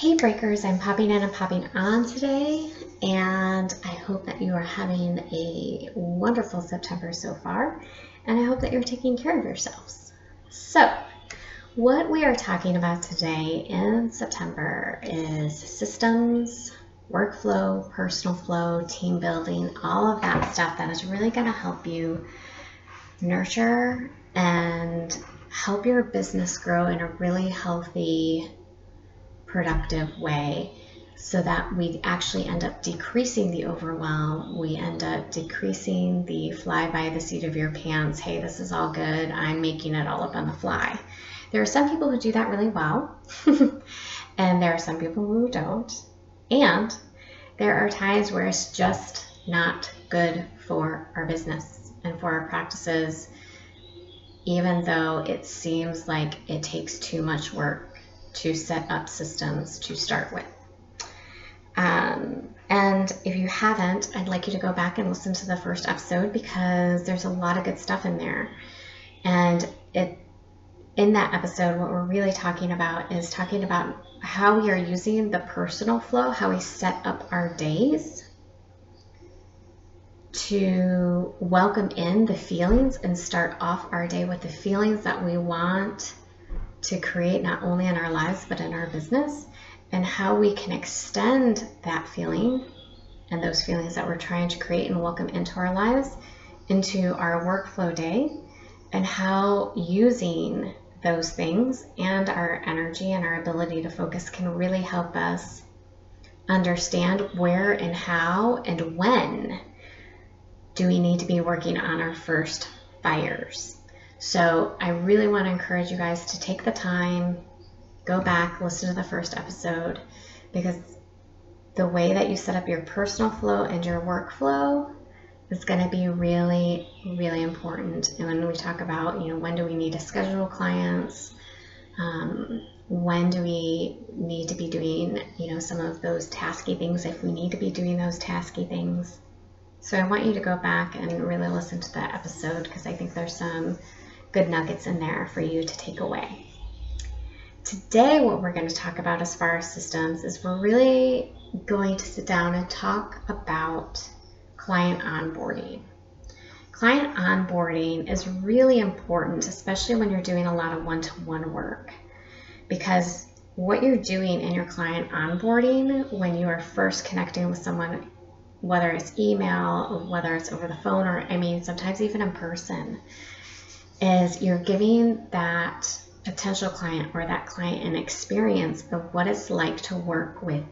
Hey Breakers, I'm popping in and popping on today, and I hope that you are having a wonderful September so far, and I hope that you're taking care of yourselves. So, what we are talking about today in September is systems, workflow, personal flow, team building, all of that stuff that is really going to help you nurture and help your business grow in a really healthy, productive way so that we actually end up decreasing the overwhelm. We end up decreasing the fly by the seat of your pants. Hey, this is all good. I'm making it all up on the fly. There are some people who do that really well, and there are some people who don't. And there are times where it's just not good for our business and for our practices, even though it seems like it takes too much work to set up systems to start with. Um, and if you haven't, I'd like you to go back and listen to the first episode because there's a lot of good stuff in there. And it in that episode, what we're really talking about is talking about how we are using the personal flow, how we set up our days to welcome in the feelings and start off our day with the feelings that we want to create not only in our lives but in our business, and how we can extend that feeling and those feelings that we're trying to create and welcome into our lives into our workflow day, and how using those things and our energy and our ability to focus can really help us understand where and how and when do we need to be working on our first fires so I really want to encourage you guys to take the time, go back, listen to the first episode, because the way that you set up your personal flow and your workflow is going to be really, really important. And when we talk about, you know, when do we need to schedule clients, um, when do we need to be doing, you know, some of those tasky things if we need to be doing those tasky things. So I want you to go back and really listen to that episode because I think there's some good nuggets in there for you to take away. Today, what we're going to talk about as far as systems is we're really going to sit down and talk about client onboarding. Client onboarding is really important, especially when you're doing a lot of one to one work, because what you're doing in your client onboarding when you are first connecting with someone, whether it's email, whether it's over the phone, or I mean, sometimes even in person, is you're giving that potential client or that client an experience of what it's like to work with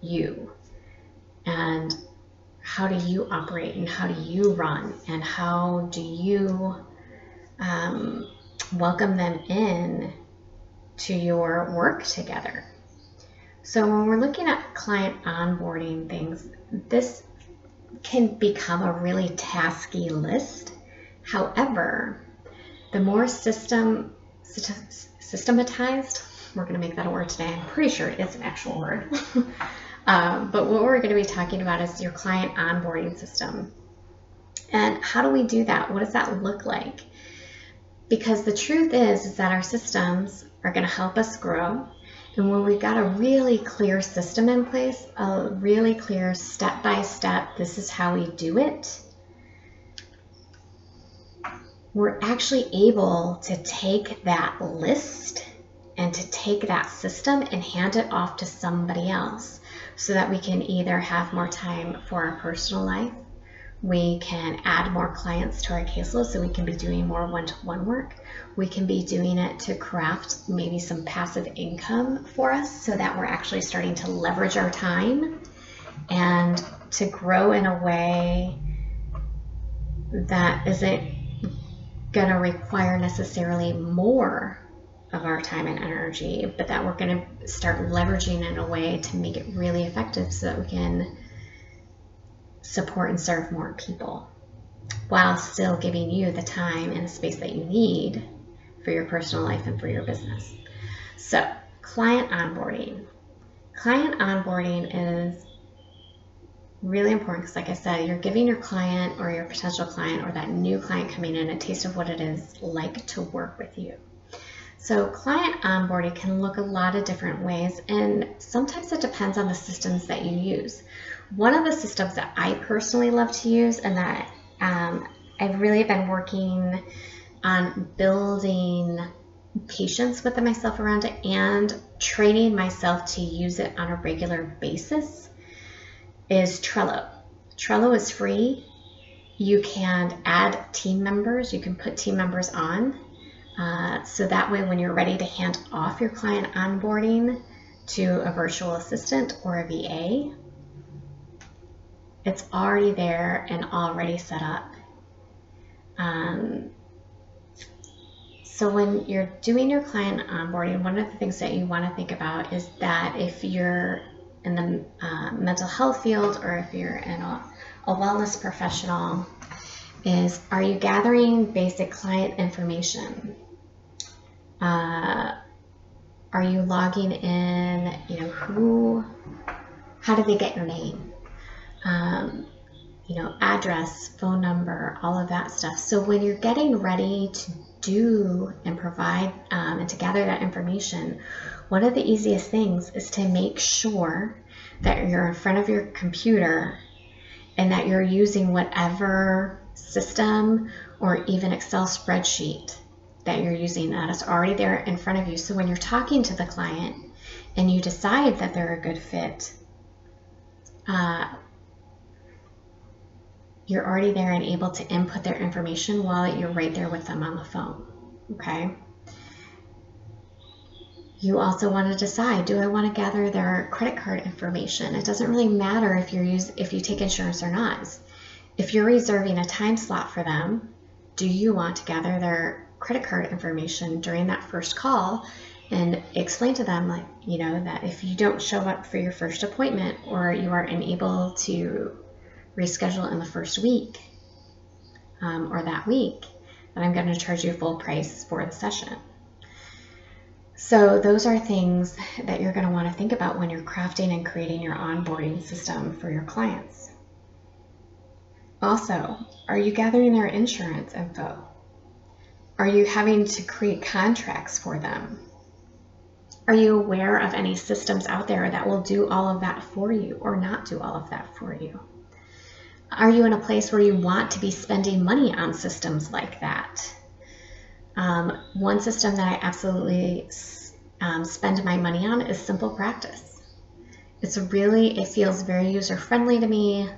you and how do you operate and how do you run and how do you um, welcome them in to your work together. So when we're looking at client onboarding things, this can become a really tasky list. However, the more system systematized, we're going to make that a word today. I'm pretty sure it is an actual word. um, but what we're going to be talking about is your client onboarding system. And how do we do that? What does that look like? Because the truth is, is that our systems are going to help us grow. And when we've got a really clear system in place, a really clear step by step, this is how we do it, we're actually able to take that list and to take that system and hand it off to somebody else so that we can either have more time for our personal life, we can add more clients to our caseload so we can be doing more one to one work. We can be doing it to craft maybe some passive income for us so that we're actually starting to leverage our time and to grow in a way that isn't going to require necessarily more of our time and energy, but that we're going to start leveraging in a way to make it really effective so that we can support and serve more people while still giving you the time and space that you need for your personal life and for your business. So, client onboarding. Client onboarding is really important because, like I said, you're giving your client or your potential client or that new client coming in a taste of what it is like to work with you. So, client onboarding can look a lot of different ways, and sometimes it depends on the systems that you use. One of the systems that I personally love to use, and that um, I've really been working on building patience with myself around it and training myself to use it on a regular basis, is Trello. Trello is free. You can add team members, you can put team members on uh, so that way, when you're ready to hand off your client onboarding to a virtual assistant or a VA, it's already there and already set up. Um, so when you're doing your client onboarding, one of the things that you want to think about is that if you're in the uh, mental health field or if you're in a, a wellness professional, is are you gathering basic client information? Uh, are you logging in? You know, who, how did they get your name? Um, you know, address, phone number, all of that stuff. So when you're getting ready to do and provide um, and to gather that information, one of the easiest things is to make sure that you're in front of your computer and that you're using whatever system or even Excel spreadsheet that you're using that is already there in front of you. So when you're talking to the client and you decide that they're a good fit, uh, you're already there and able to input their information while you're right there with them on the phone. Okay. You also want to decide, do I want to gather their credit card information? It doesn't really matter if you're use if you take insurance or not. If you're reserving a time slot for them, do you want to gather their credit card information during that first call and explain to them like you know that if you don't show up for your first appointment or you are unable to reschedule in the first week um, or that week that i'm going to charge you full price for the session so those are things that you're going to want to think about when you're crafting and creating your onboarding system for your clients also are you gathering their insurance info are you having to create contracts for them? Are you aware of any systems out there that will do all of that for you or not do all of that for you? Are you in a place where you want to be spending money on systems like that? Um, one system that I absolutely um, spend my money on is Simple Practice. It's really, it feels very user friendly to me.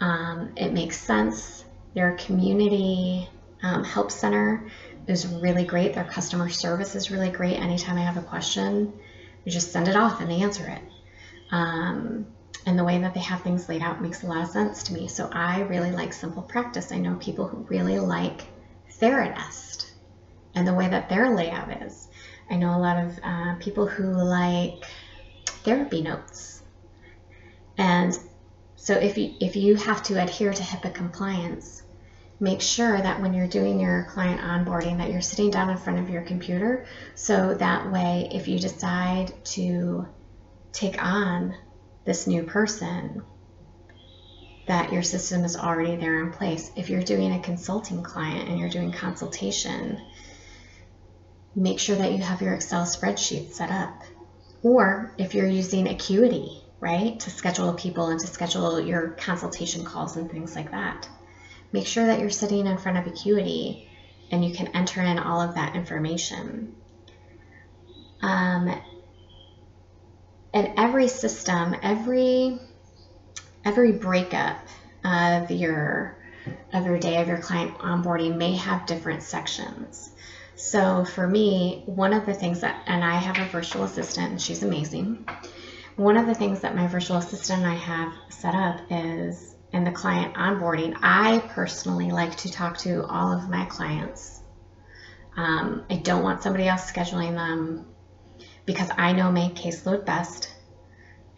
Um, it makes sense. Their community um, help center is really great. Their customer service is really great. Anytime I have a question, you just send it off and they answer it. Um, and the way that they have things laid out makes a lot of sense to me. So I really like Simple Practice. I know people who really like Theranest and the way that their layout is. I know a lot of uh, people who like therapy notes. And so if you if you have to adhere to HIPAA compliance, make sure that when you're doing your client onboarding that you're sitting down in front of your computer so that way if you decide to take on this new person that your system is already there in place if you're doing a consulting client and you're doing consultation make sure that you have your excel spreadsheet set up or if you're using acuity right to schedule people and to schedule your consultation calls and things like that make sure that you're sitting in front of Acuity and you can enter in all of that information. Um, and every system, every every breakup of your of your day of your client onboarding may have different sections. So for me, one of the things that, and I have a virtual assistant, and she's amazing. One of the things that my virtual assistant and I have set up is in the client onboarding, I personally like to talk to all of my clients. Um, I don't want somebody else scheduling them because I know my caseload best.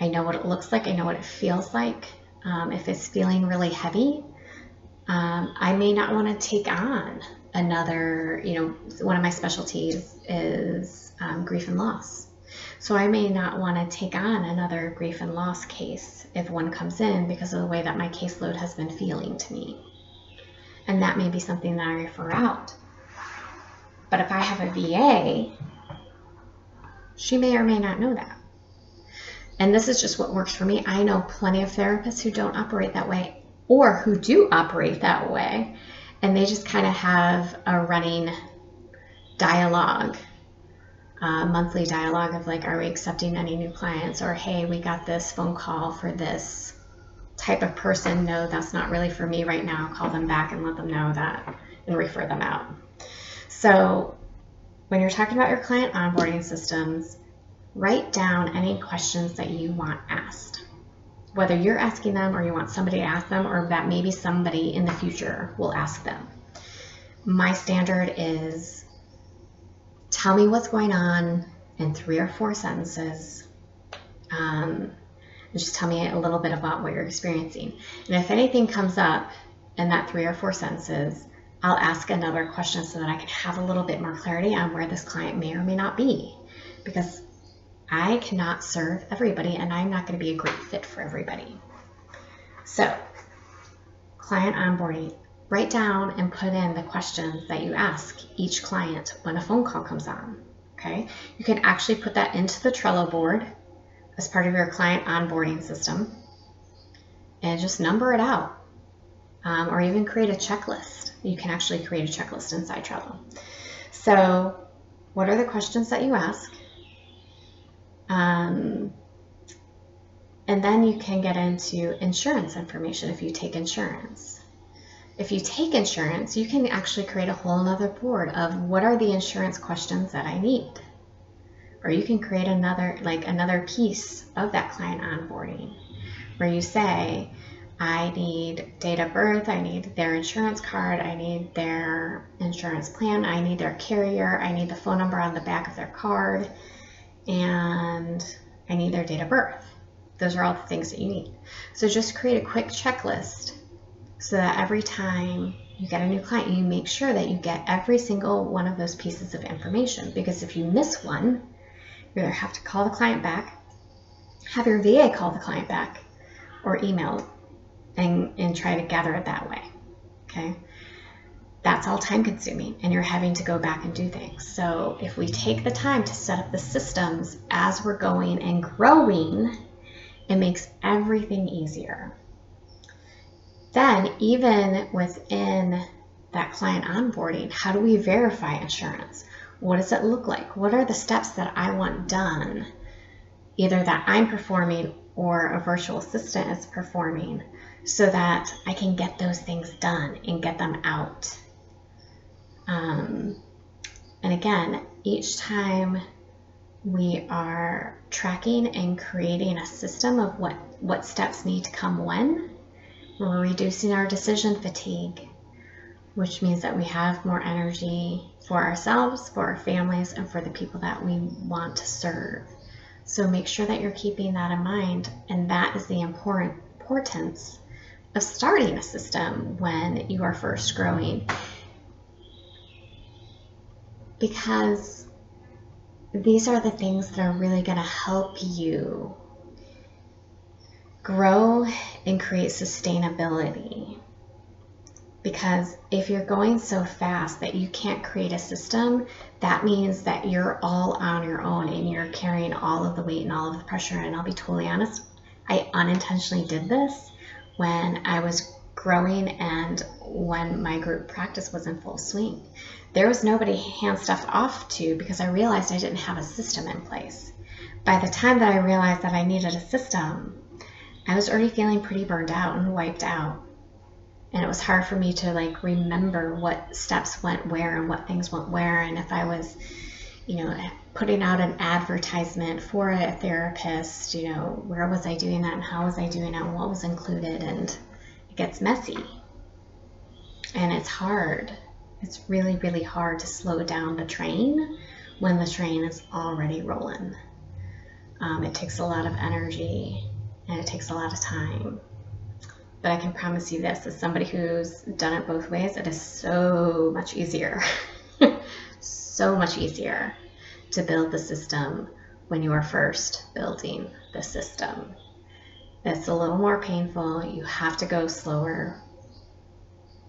I know what it looks like, I know what it feels like. Um, if it's feeling really heavy, um, I may not want to take on another, you know, one of my specialties is um, grief and loss. So I may not want to take on another grief and loss case if one comes in because of the way that my caseload has been feeling to me. And that may be something that I refer out. But if I have a VA, she may or may not know that. And this is just what works for me. I know plenty of therapists who don't operate that way or who do operate that way. And they just kind of have a running dialogue, uh, monthly dialogue of like, are we accepting any new clients? Or hey, we got this phone call for this type of person. No, that's not really for me right now. Call them back and let them know that and refer them out. So when you're talking about your client onboarding systems, write down any questions that you want asked. Whether you're asking them or you want somebody to ask them, or that maybe somebody in the future will ask them. My standard is tell me what's going on in three or four sentences. Um, just tell me a little bit about what you're experiencing. And if anything comes up in that three or four sentences, I'll ask another question so that I can have a little bit more clarity on where this client may or may not be. Because I cannot serve everybody and I'm not going to be a great fit for everybody. So, client onboarding, write down and put in the questions that you ask each client when a phone call comes on. Okay, you can actually put that into the Trello board as part of your client onboarding system and just number it out um, or even create a checklist. You can actually create a checklist inside Trello. So, what are the questions that you ask? Um, and then you can get into insurance information if you take insurance. If you take insurance, you can actually create a whole other board of what are the insurance questions that I need. Or you can create another, like another piece of that client onboarding where you say, I need date of birth, I need their insurance card, I need their insurance plan, I need their carrier, I need the phone number on the back of their card, and I need their date of birth. Those are all the things that you need. So just create a quick checklist so that every time you get a new client, you make sure that you get every single one of those pieces of information. Because if you miss one, you either have to call the client back, have your VA call the client back, or email and, and try to gather it that way. Okay that's all time consuming and you're having to go back and do things. So if we take the time to set up the systems as we're going and growing, it makes everything easier. Then, even within that client onboarding, how do we verify insurance? What does it look like? What are the steps that I want done? Either that I'm performing or a virtual assistant is performing so that I can get those things done and get them out um, and again, each time we are tracking and creating a system of what, what steps need to come when, we're reducing our decision fatigue, which means that we have more energy for ourselves, for our families, and for the people that we want to serve. So make sure that you're keeping that in mind, and that is the important importance of starting a system when you are first growing because these are the things that are really going to help you grow and create sustainability. Because if you're going so fast that you can't create a system, that means that you're all on your own and you're carrying all of the weight and all of the pressure. And I'll be totally honest, I unintentionally did this when I was growing and when my group practice was in full swing there was nobody hand stuff off to because I realized I didn't have a system in place. By the time that I realized that I needed a system, I was already feeling pretty burned out and wiped out. And it was hard for me to like remember what steps went where and what things went where and if I was, you know, putting out an advertisement for a therapist, you know, where was I doing that and how was I doing it and what was included and it gets messy. And it's hard it's really, really hard to slow down the train when the train is already rolling. Um, it takes a lot of energy and it takes a lot of time. But I can promise you this as somebody who's done it both ways, it is so much easier. so much easier to build the system when you are first building the system. It's a little more painful. You have to go slower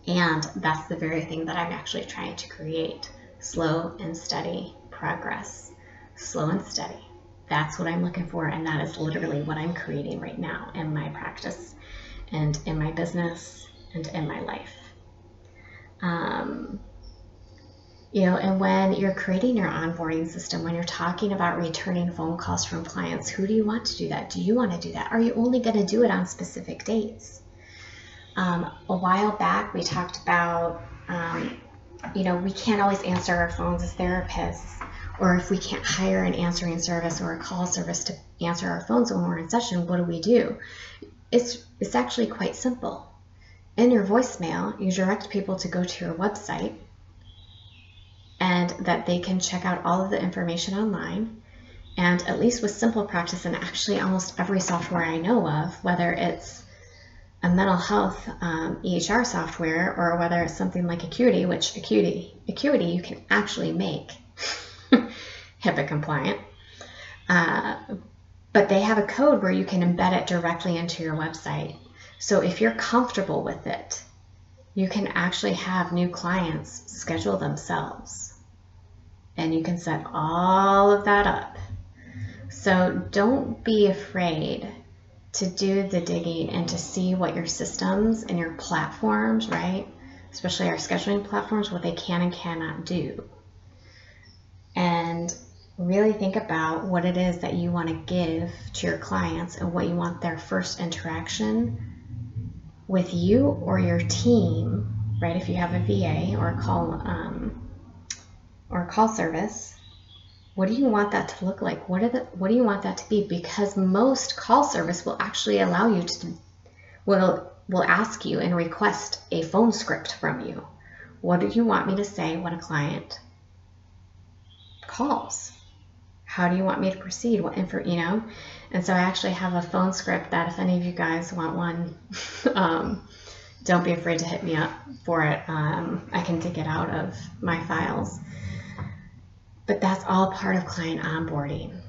and that's the very thing that I'm actually trying to create slow and steady progress. Slow and steady. That's what I'm looking for, and that is literally what I'm creating right now in my practice and in my business and in my life. Um, you know, and when you're creating your onboarding system, when you're talking about returning phone calls from clients, who do you want to do that? Do you want to do that? Are you only going to do it on specific dates? Um, a while back, we talked about, um, you know, we can't always answer our phones as therapists, or if we can't hire an answering service or a call service to answer our phones when we're in session, what do we do? It's it's actually quite simple. In your voicemail, you direct people to go to your website and that they can check out all of the information online. And at least with Simple Practice and actually almost every software I know of, whether it's a mental health um, EHR software or whether it's something like Acuity, which Acuity, Acuity you can actually make HIPAA compliant. Uh, but they have a code where you can embed it directly into your website. So if you're comfortable with it, you can actually have new clients schedule themselves and you can set all of that up. So don't be afraid to do the digging and to see what your systems and your platforms, right? Especially our scheduling platforms, what they can and cannot do. And really think about what it is that you want to give to your clients and what you want their first interaction with you or your team, right? If you have a VA or a call um, or call service, what do you want that to look like? What the what do you want that to be? Because most call service will actually allow you to will will ask you and request a phone script from you. What do you want me to say when a client calls? How do you want me to proceed? What info, you know? And so I actually have a phone script that if any of you guys want one, um, don't be afraid to hit me up for it. Um, I can take it out of my files. But that's all part of client onboarding.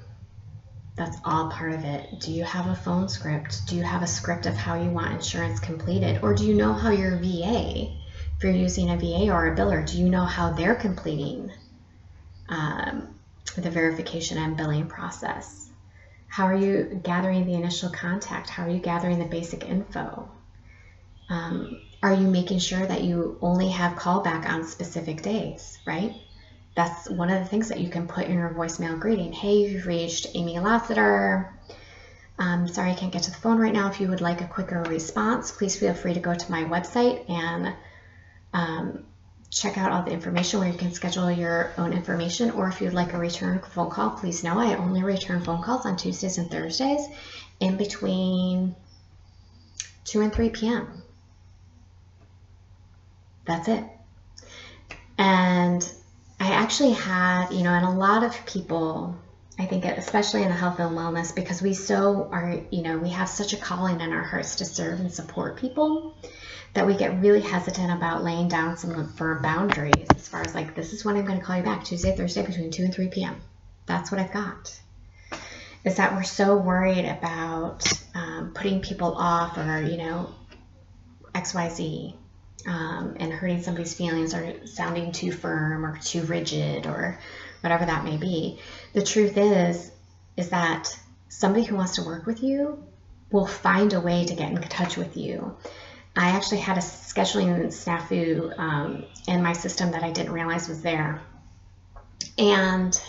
That's all part of it. Do you have a phone script? Do you have a script of how you want insurance completed? Or do you know how your VA, if you're using a VA or a biller, do you know how they're completing um, the verification and billing process? How are you gathering the initial contact? How are you gathering the basic info? Um, are you making sure that you only have callback on specific days, right? That's one of the things that you can put in your voicemail greeting. Hey, you've reached Amy Lassiter. Um, sorry, I can't get to the phone right now. If you would like a quicker response, please feel free to go to my website and um, check out all the information where you can schedule your own information. Or if you'd like a return phone call, please know I only return phone calls on Tuesdays and Thursdays in between 2 and 3 p.m. That's it. And I actually have, you know, and a lot of people, I think, especially in the health and wellness, because we so are, you know, we have such a calling in our hearts to serve and support people that we get really hesitant about laying down some firm boundaries as far as like, this is when I'm going to call you back Tuesday, Thursday between 2 and 3 p.m. That's what I've got. Is that we're so worried about um, putting people off or, you know, XYZ um, and hurting somebody's feelings or sounding too firm or too rigid or whatever that may be. The truth is, is that somebody who wants to work with you will find a way to get in touch with you. I actually had a scheduling snafu um, in my system that I didn't realize was there. And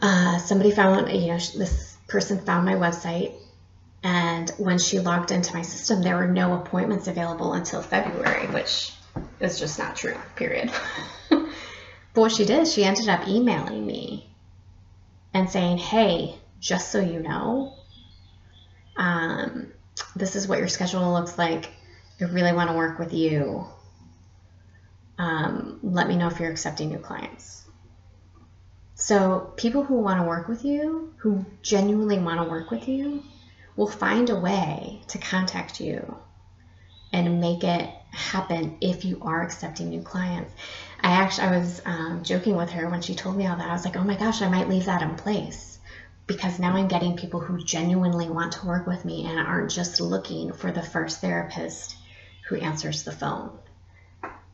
uh, somebody found, you know, this person found my website and when she logged into my system, there were no appointments available until February, which is just not true, period. but what she did, she ended up emailing me and saying, hey, just so you know, um, this is what your schedule looks like. I really want to work with you. Um, let me know if you're accepting new clients. So, people who want to work with you, who genuinely want to work with you, will find a way to contact you and make it happen if you are accepting new clients. I actually I was um, joking with her when she told me all that. I was like, oh my gosh, I might leave that in place because now I'm getting people who genuinely want to work with me and aren't just looking for the first therapist who answers the phone.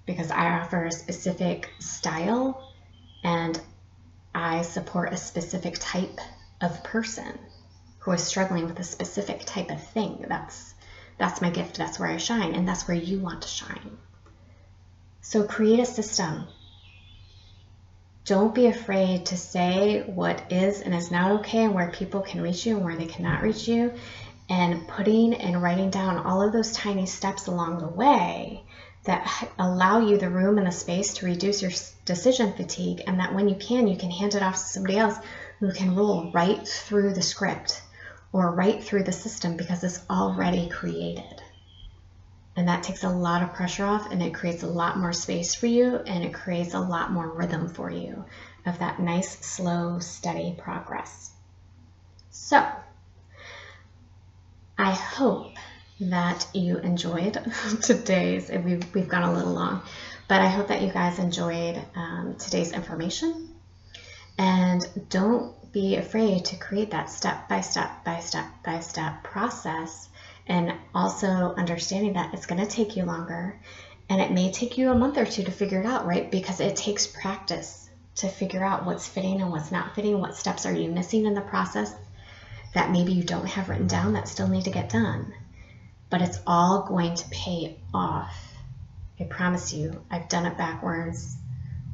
because I offer a specific style and I support a specific type of person who is struggling with a specific type of thing. That's that's my gift. That's where I shine and that's where you want to shine. So create a system. Don't be afraid to say what is and is not okay and where people can reach you and where they cannot reach you and putting and writing down all of those tiny steps along the way that allow you the room and the space to reduce your decision fatigue, and that when you can, you can hand it off to somebody else who can roll right through the script or right through the system because it's already created. And that takes a lot of pressure off and it creates a lot more space for you and it creates a lot more rhythm for you of that nice, slow, steady progress. So, I hope that you enjoyed today's. We've, we've gone a little long, but I hope that you guys enjoyed um, today's information. And don't be afraid to create that step by step by step by step process. And also understanding that it's going to take you longer and it may take you a month or two to figure it out, right? Because it takes practice to figure out what's fitting and what's not fitting, what steps are you missing in the process that maybe you don't have written down that still need to get done. But it's all going to pay off. I promise you, I've done it backwards.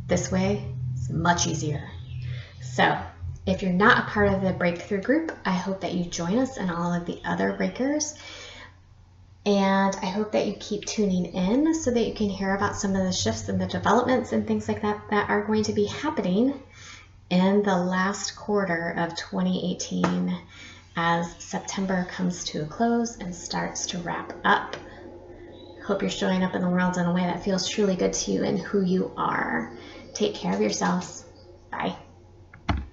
This way, it's much easier. So, if you're not a part of the breakthrough group, I hope that you join us and all of the other breakers. And I hope that you keep tuning in so that you can hear about some of the shifts and the developments and things like that that are going to be happening in the last quarter of 2018 as September comes to a close and starts to wrap up. Hope you're showing up in the world in a way that feels truly good to you and who you are. Take care of yourselves. Bye.